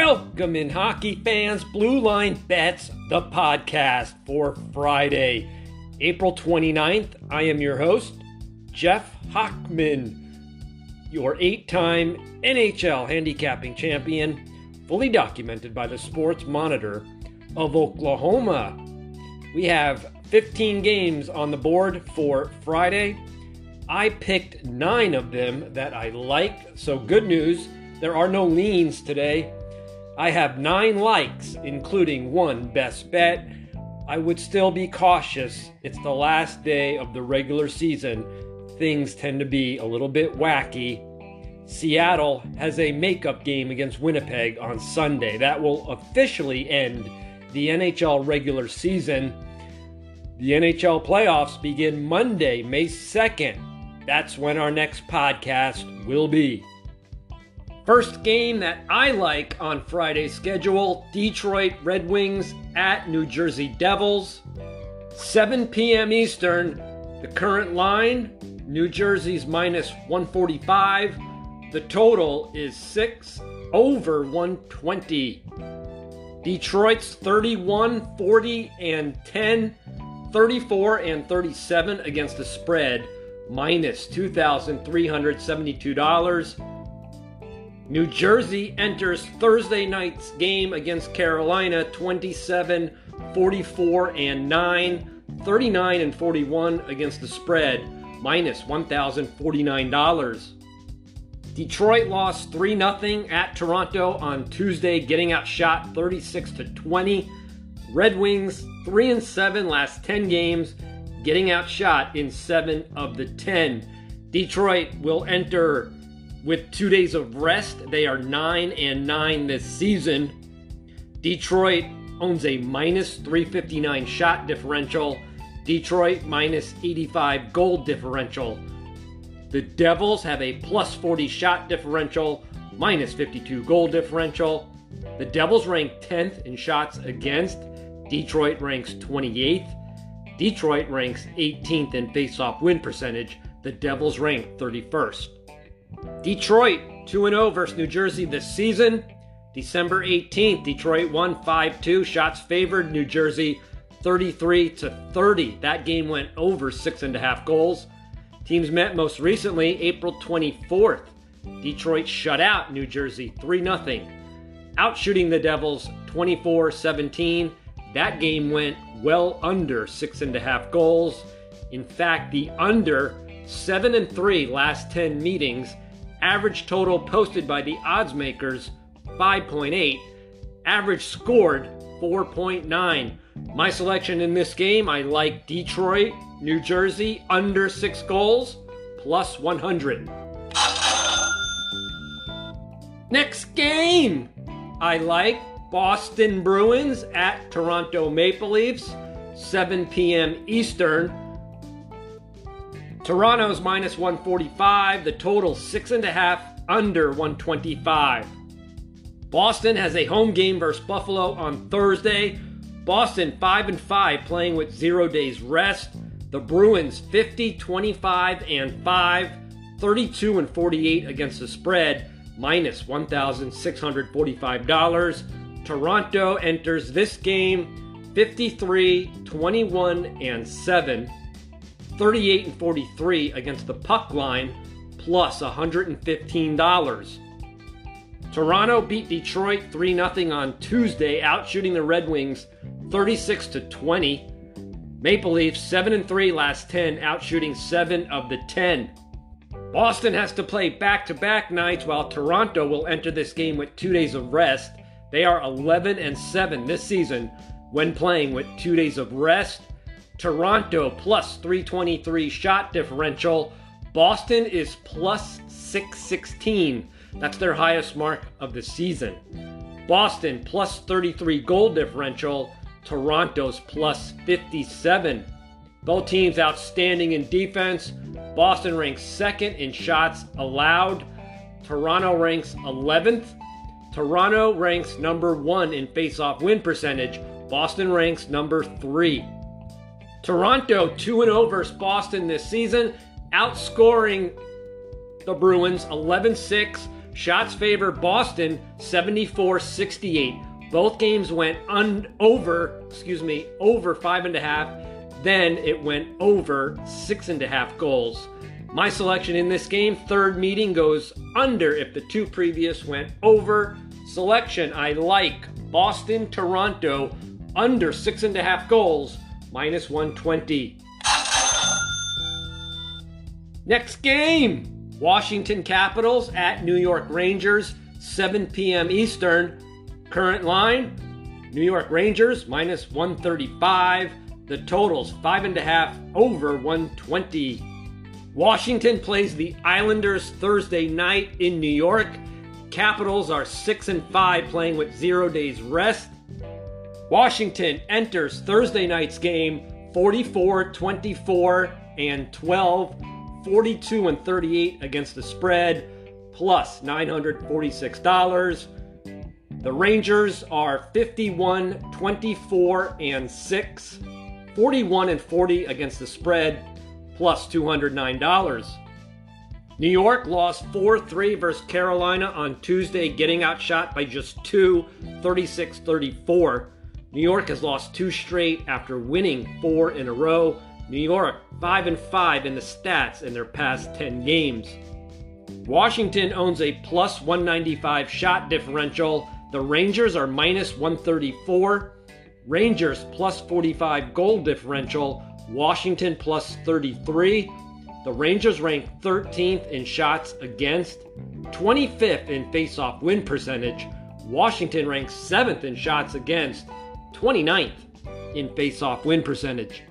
Welcome in hockey fans, Blue Line Bets, the podcast for Friday, April 29th. I am your host, Jeff Hochman, your eight time NHL handicapping champion, fully documented by the Sports Monitor of Oklahoma. We have 15 games on the board for Friday. I picked nine of them that I like, so good news. There are no leans today. I have nine likes, including one best bet. I would still be cautious. It's the last day of the regular season. Things tend to be a little bit wacky. Seattle has a makeup game against Winnipeg on Sunday. That will officially end the NHL regular season. The NHL playoffs begin Monday, May 2nd. That's when our next podcast will be. First game that I like on Friday's schedule Detroit Red Wings at New Jersey Devils. 7 p.m. Eastern. The current line New Jersey's minus 145. The total is 6 over 120. Detroit's 31, 40, and 10, 34, and 37 against the spread, minus $2,372. New Jersey enters Thursday night's game against Carolina 27 44 and 9, 39 and 41 against the spread, minus $1,049. Detroit lost 3 0 at Toronto on Tuesday, getting outshot 36 to 20. Red Wings 3 and 7 last 10 games, getting outshot in 7 of the 10. Detroit will enter with two days of rest, they are 9 and 9 this season. Detroit owns a minus 359 shot differential. Detroit minus 85 goal differential. The Devils have a plus 40 shot differential, minus 52 goal differential. The Devils rank 10th in shots against. Detroit ranks 28th. Detroit ranks 18th in face-off win percentage. The Devils rank 31st. Detroit 2 0 versus New Jersey this season. December 18th, Detroit won 5 2. Shots favored New Jersey 33 to 30. That game went over six and a half goals. Teams met most recently April 24th. Detroit shut out New Jersey 3 0, outshooting the Devils 24 17. That game went well under six and a half goals. In fact, the under 7 and 3 last 10 meetings Average total posted by the odds makers 5.8. Average scored 4.9. My selection in this game, I like Detroit, New Jersey under 6 goals plus 100. Next game, I like Boston Bruins at Toronto Maple Leafs, 7 p.m. Eastern. Toronto's minus 145. The total six and a half under 125. Boston has a home game versus Buffalo on Thursday. Boston 5 and 5 playing with 0 days rest. The Bruins 50, 25 and 5, 32 and 48 against the spread, minus $1,645. Toronto enters this game 53, 21 and 7. 38 and 43 against the puck line, plus $115. Toronto beat Detroit 3 0 on Tuesday, outshooting the Red Wings 36 to 20. Maple Leafs 7 and 3 last 10, outshooting 7 of the 10. Boston has to play back to back nights while Toronto will enter this game with 2 days of rest. They are 11 and 7 this season when playing with 2 days of rest Toronto plus 323 shot differential. Boston is plus 616. That's their highest mark of the season. Boston plus 33 goal differential. Toronto's plus 57. Both teams outstanding in defense. Boston ranks second in shots allowed. Toronto ranks 11th. Toronto ranks number one in face-off win percentage. Boston ranks number three. Toronto 2 0 versus Boston this season, outscoring the Bruins 11 6. Shots favor Boston 74 68. Both games went un- over, excuse me, over five and a half. Then it went over six and a half goals. My selection in this game, third meeting, goes under if the two previous went over. Selection, I like Boston, Toronto, under six and a half goals, minus 120. Next game Washington Capitals at New York Rangers, 7 p.m. Eastern. Current line New York Rangers minus 135. The totals five and a half over 120. Washington plays the Islanders Thursday night in New York. Capitals are 6 and 5 playing with 0 days rest. Washington enters Thursday night's game 44, 24 and 12, 42 and 38 against the spread plus $946. The Rangers are 51, 24, and 6, 41 and 40 against the spread, plus $209. New York lost 4 3 versus Carolina on Tuesday, getting outshot by just two, 36 34. New York has lost two straight after winning four in a row. New York 5 and 5 in the stats in their past 10 games. Washington owns a plus 195 shot differential the Rangers are minus 134. Rangers plus 45 goal differential. Washington plus 33. The Rangers rank 13th in shots against, 25th in face-off win percentage. Washington ranks 7th in shots against, 29th in face-off win percentage.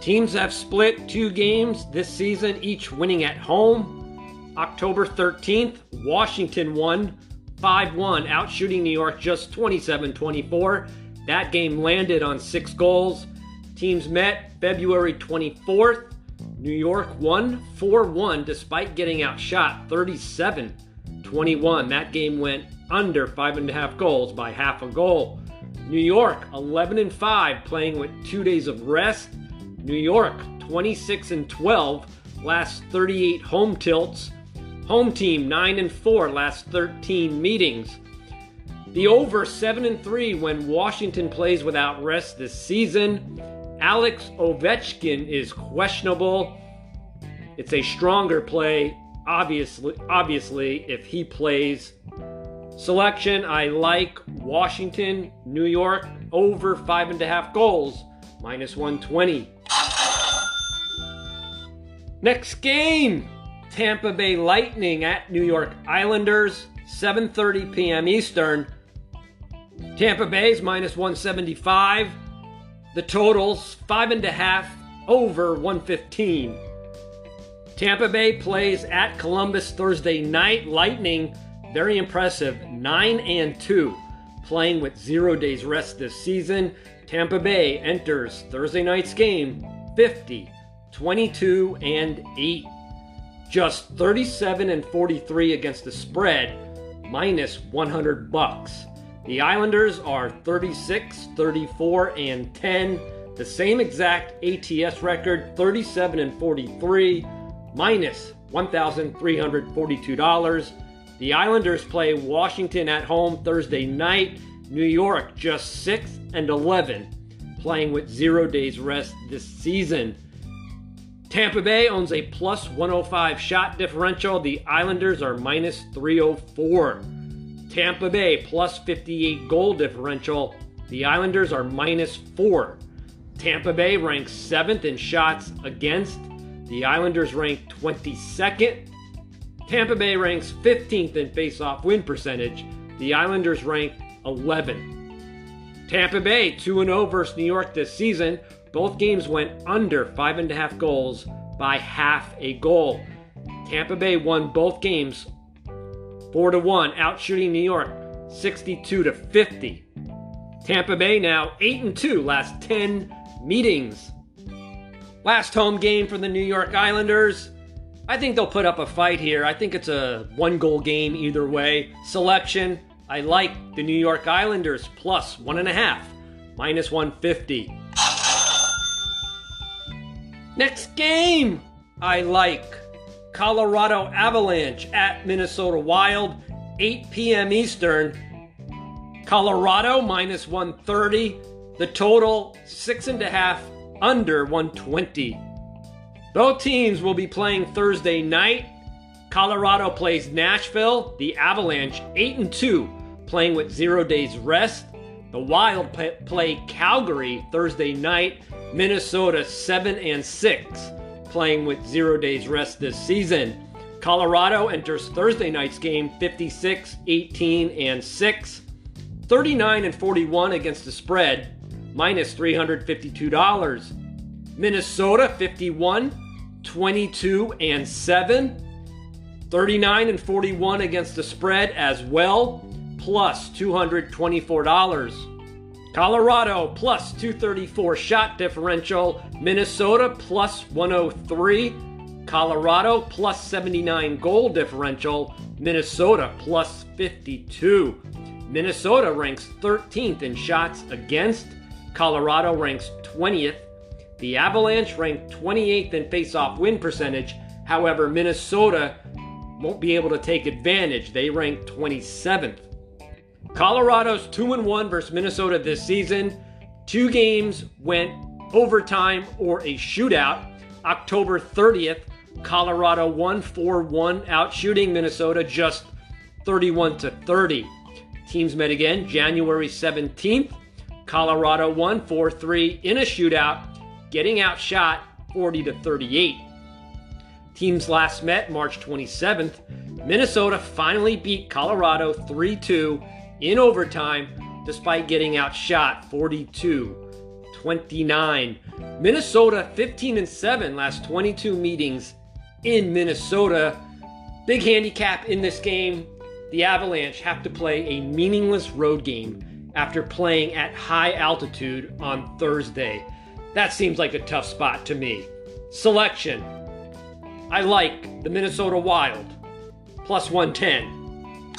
Teams have split two games this season, each winning at home. October 13th, Washington won 5 1, outshooting New York just 27 24. That game landed on six goals. Teams met February 24th. New York won 4 1 despite getting outshot 37 21. That game went under 5.5 goals by half a goal. New York 11 and 5 playing with two days of rest. New York 26 and 12 last 38 home tilts. Home team 9 and 4 last 13 meetings. The over 7 and 3 when Washington plays without rest this season. Alex Ovechkin is questionable. It's a stronger play obviously obviously if he plays. Selection I like Washington, New York over five and a half goals, minus 120. Next game, Tampa Bay Lightning at New York Islanders, 7:30 p.m. Eastern. Tampa Bay's minus 175. The totals five and a half over 115. Tampa Bay plays at Columbus Thursday night. Lightning, very impressive, 9 and 2, playing with zero days rest this season. Tampa Bay enters Thursday night's game 50, 22 and 8 just 37 and 43 against the spread, minus 100 bucks. The Islanders are 36, 34 and 10, the same exact ATS record, 37 and 43, minus $1,342. The Islanders play Washington at home Thursday night. New York just 6 and 11, playing with 0 days rest this season. Tampa Bay owns a plus 105 shot differential. The Islanders are minus 304. Tampa Bay plus 58 goal differential. The Islanders are minus 4. Tampa Bay ranks 7th in shots against. The Islanders rank 22nd. Tampa Bay ranks 15th in face-off win percentage. The Islanders rank 11th. Tampa Bay 2 0 versus New York this season. Both games went under five and a half goals by half a goal. Tampa Bay won both games 4 to 1, outshooting New York 62 to 50. Tampa Bay now 8 and 2 last 10 meetings. Last home game for the New York Islanders. I think they'll put up a fight here. I think it's a one goal game either way. Selection, I like the New York Islanders plus one and a half, minus 150. Next game, I like Colorado Avalanche at Minnesota Wild, 8 p.m. Eastern. Colorado minus 130. The total, six and a half under 120. Both teams will be playing Thursday night. Colorado plays Nashville, the Avalanche 8 and 2, playing with 0 days rest. The Wild play Calgary Thursday night, Minnesota 7 and 6, playing with 0 days rest this season. Colorado enters Thursday night's game 56, 18 and 6, 39 and 41 against the spread minus $352. Minnesota 51, 22 and 7, 39 and 41 against the spread as well, plus $224. Colorado plus 234 shot differential, Minnesota plus 103, Colorado plus 79 goal differential, Minnesota plus 52. Minnesota ranks 13th in shots against, Colorado ranks 20th. The Avalanche ranked 28th in face-off win percentage. However, Minnesota won't be able to take advantage. They rank 27th. Colorado's 2 and 1 versus Minnesota this season. Two games went overtime or a shootout. October 30th, Colorado won 4 1, out shooting Minnesota just 31 to 30. Teams met again January 17th. Colorado won 4 3 in a shootout, getting outshot 40 to 38. Teams last met March 27th. Minnesota finally beat Colorado 3 2 in overtime despite getting outshot 42 29. Minnesota 15 and 7 last 22 meetings in Minnesota. Big handicap in this game. The Avalanche have to play a meaningless road game after playing at high altitude on Thursday. That seems like a tough spot to me. Selection. I like the Minnesota Wild, plus 110.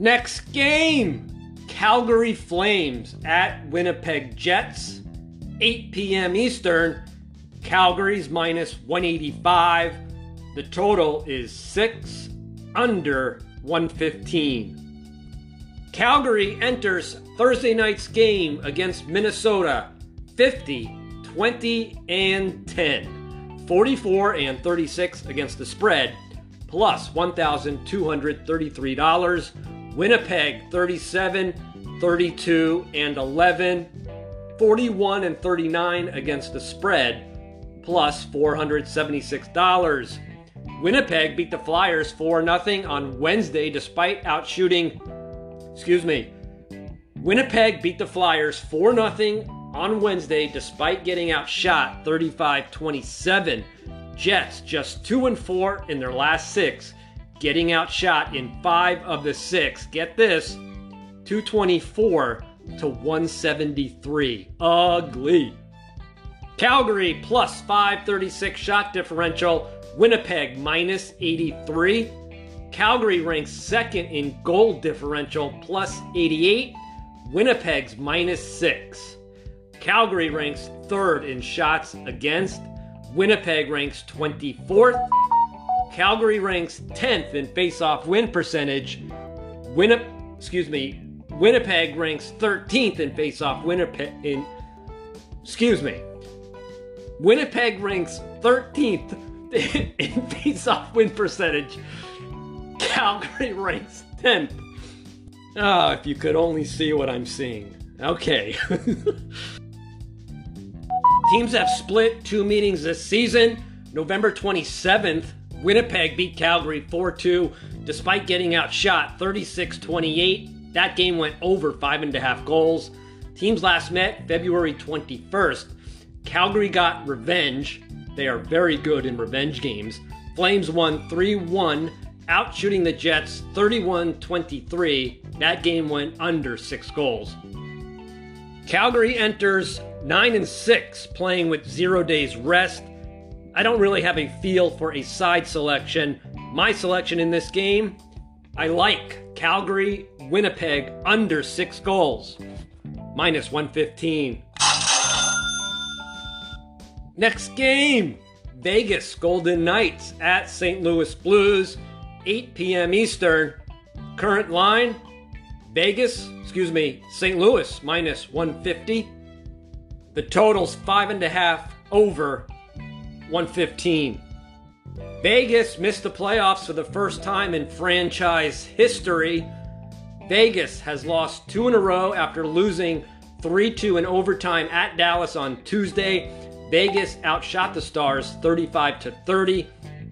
Next game Calgary Flames at Winnipeg Jets, 8 p.m. Eastern. Calgary's minus 185. The total is 6 under 115. Calgary enters Thursday night's game against Minnesota 50, 20, and 10. 44 and 36 against the spread, plus $1,233. Winnipeg 37, 32, and 11. 41 and 39 against the spread, plus $476. Winnipeg beat the Flyers 4 0 on Wednesday despite outshooting excuse me. Winnipeg beat the Flyers 4 0 on Wednesday despite getting outshot 35 27. Jets just 2 and 4 in their last 6, getting outshot in 5 of the 6. Get this 224 to 173. Ugly. Calgary plus 536 shot differential, Winnipeg minus 83. Calgary ranks second in goal differential, plus 88. Winnipeg's minus 6. Calgary ranks third in shots against. Winnipeg ranks 24th. Calgary ranks 10th in face-off win percentage. Winnipeg, excuse me, Winnipeg ranks 13th in face-off Winnipeg in excuse me. Winnipeg ranks 13th in face-off win percentage. Calgary ranks 10th. Oh, ah, if you could only see what I'm seeing. Okay. Teams have split two meetings this season. November 27th, Winnipeg beat Calgary 4 2 despite getting outshot 36 28. That game went over five and a half goals. Teams last met February 21st. Calgary got revenge. They are very good in revenge games. Flames won 3 1 out shooting the Jets 31 23. That game went under six goals. Calgary enters 9 and 6, playing with zero days rest. I don't really have a feel for a side selection. My selection in this game, I like Calgary, Winnipeg under six goals, minus 115. Next game Vegas Golden Knights at St. Louis Blues, 8 p.m. Eastern. Current line Vegas, excuse me, St. Louis minus 150. The total's five and a half over 115. Vegas missed the playoffs for the first time in franchise history. Vegas has lost two in a row after losing 3 2 in overtime at Dallas on Tuesday. Vegas outshot the Stars 35 to 30.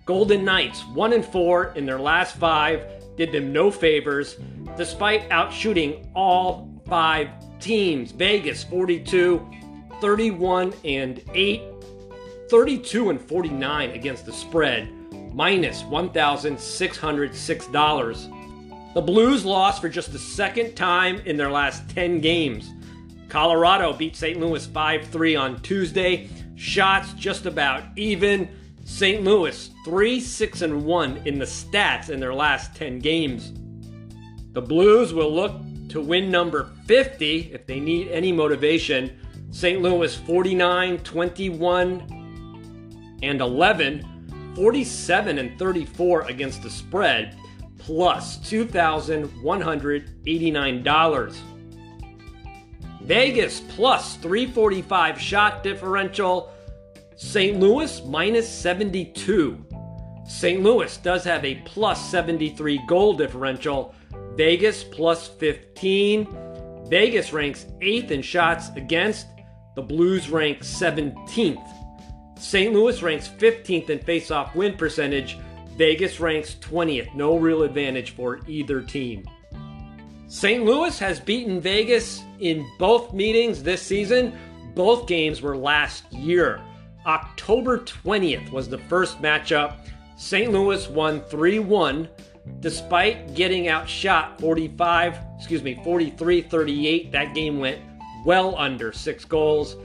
Golden Knights 1 and 4 in their last 5 did them no favors despite outshooting all 5 teams. Vegas 42 31 and 8 32 and 49 against the spread, minus $1,606. The Blues lost for just the second time in their last 10 games. Colorado beat St. Louis 5 3 on Tuesday. Shots just about even. St. Louis 3 6 and 1 in the stats in their last 10 games. The Blues will look to win number 50 if they need any motivation. St. Louis 49 21 and 11, 47 and 34 against the spread, plus $2,189. Vegas plus 345 shot differential. St. Louis minus 72. St. Louis does have a plus 73 goal differential. Vegas plus 15. Vegas ranks 8th in shots against. The Blues rank 17th. St. Louis ranks 15th in face-off win percentage. Vegas ranks 20th. No real advantage for either team. St. Louis has beaten Vegas in both meetings this season. Both games were last year. October 20th was the first matchup. St. Louis won 3-1 despite getting outshot 45, excuse me, 43-38. That game went well under 6 goals.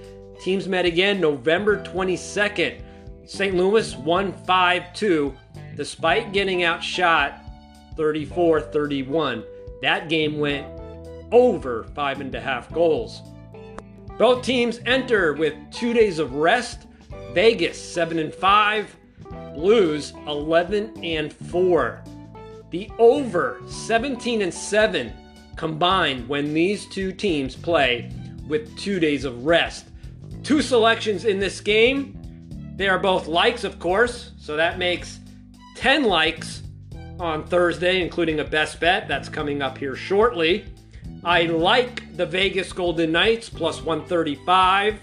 Teams met again November 22nd. St. Louis won 5 2 despite getting outshot 34 31. That game went over five and a half goals. Both teams enter with two days of rest. Vegas 7 and 5, Blues 11 and 4. The over 17 and 7 combined when these two teams play with two days of rest. Two selections in this game. They are both likes, of course, so that makes 10 likes on Thursday, including a best bet that's coming up here shortly. I like the Vegas Golden Knights plus 135.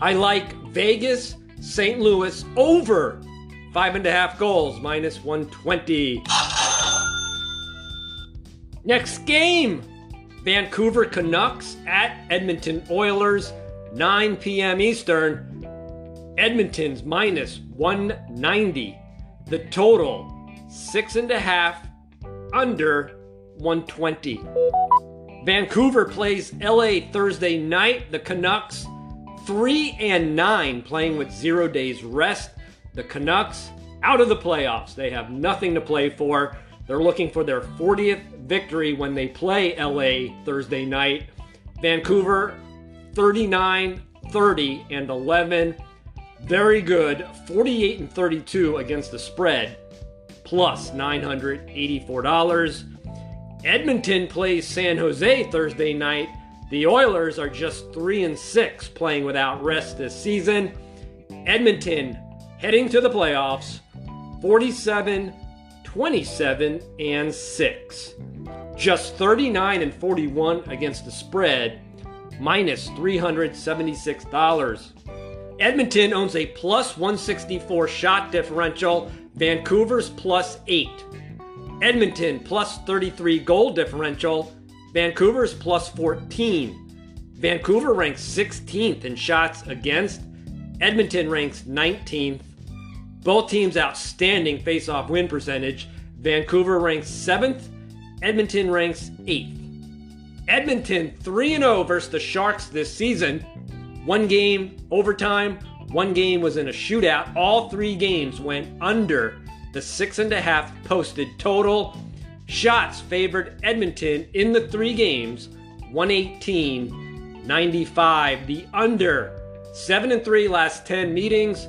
I like Vegas St. Louis over five and a half goals minus 120. Next game Vancouver Canucks at Edmonton Oilers, 9 p.m. Eastern. Edmonton's minus 190. The total, six and a half, under 120. Vancouver plays LA Thursday night. The Canucks, 3 and 9, playing with zero days rest. The Canucks out of the playoffs. They have nothing to play for. They're looking for their 40th victory when they play LA Thursday night. Vancouver 39, 30, and 11. Very good. 48 and 32 against the spread, plus $984. Edmonton plays San Jose Thursday night. The Oilers are just 3 and 6 playing without rest this season. Edmonton heading to the playoffs. 47 27 and 6. Just 39 and 41 against the spread, minus $376. Edmonton owns a plus 164 shot differential, Vancouver's plus 8. Edmonton plus 33 goal differential, Vancouver's plus 14. Vancouver ranks 16th in shots against, Edmonton ranks 19th. Both teams outstanding face-off win percentage. Vancouver ranks 7th, Edmonton ranks 8th. Edmonton 3 0 versus the Sharks this season. One game overtime, one game was in a shootout. All three games went under the six and a half posted total. Shots favored Edmonton in the three games 118 95. The under 7 and 3 last 10 meetings.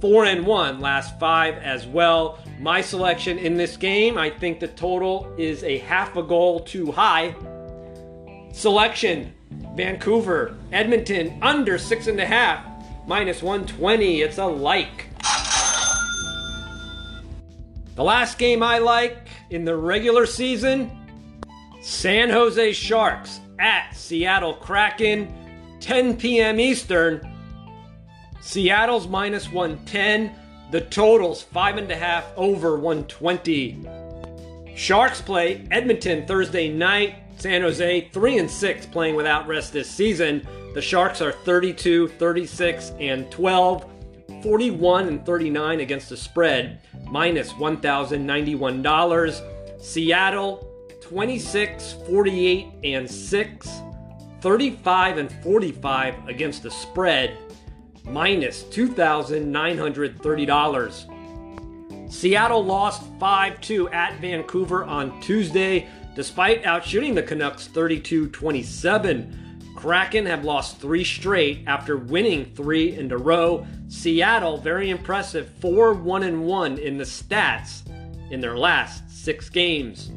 4 and 1 last 5 as well. My selection in this game, I think the total is a half a goal too high. Selection Vancouver, Edmonton under 6.5, minus 120. It's a like. The last game I like in the regular season San Jose Sharks at Seattle Kraken, 10 p.m. Eastern. Seattle's minus 110. The total's 5.5 over 120. Sharks play Edmonton Thursday night. San Jose 3 and 6 playing without rest this season. The Sharks are 32, 36 and 12, 41 and 39 against the spread, minus $1,091. Seattle 26, 48 and 6, 35 and 45 against the spread, minus $2,930. Seattle lost 5 2 at Vancouver on Tuesday Despite outshooting the Canucks 32 27, Kraken have lost three straight after winning three in a row. Seattle, very impressive, 4 1 1 in the stats in their last six games.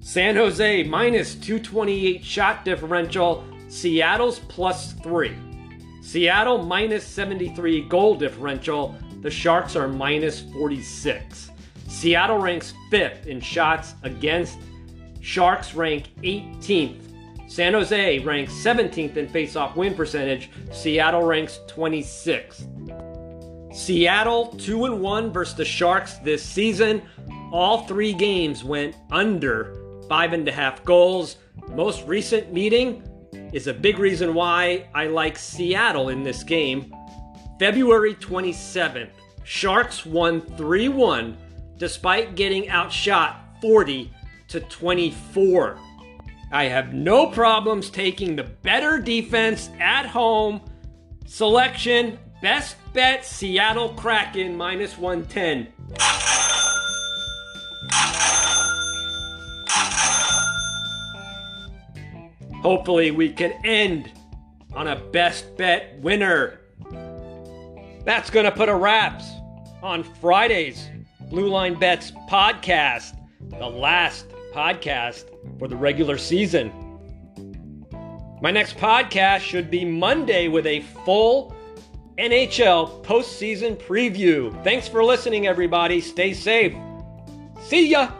San Jose minus 228 shot differential, Seattle's plus three. Seattle minus 73 goal differential, the Sharks are minus 46. Seattle ranks fifth in shots against. Sharks rank 18th. San Jose ranks 17th in face-off win percentage. Seattle ranks 26th. Seattle 2 and 1 versus the Sharks this season. All three games went under five and a half goals. Most recent meeting is a big reason why I like Seattle in this game. February 27th, Sharks won 3 1 despite getting outshot 40 to 24. I have no problems taking the better defense at home. Selection best bet Seattle Kraken minus 110. Hopefully, we can end on a best bet winner. That's going to put a wraps on Friday's Blue Line Bets podcast, the last podcast for the regular season. My next podcast should be Monday with a full NHL postseason preview. Thanks for listening, everybody. Stay safe. See ya.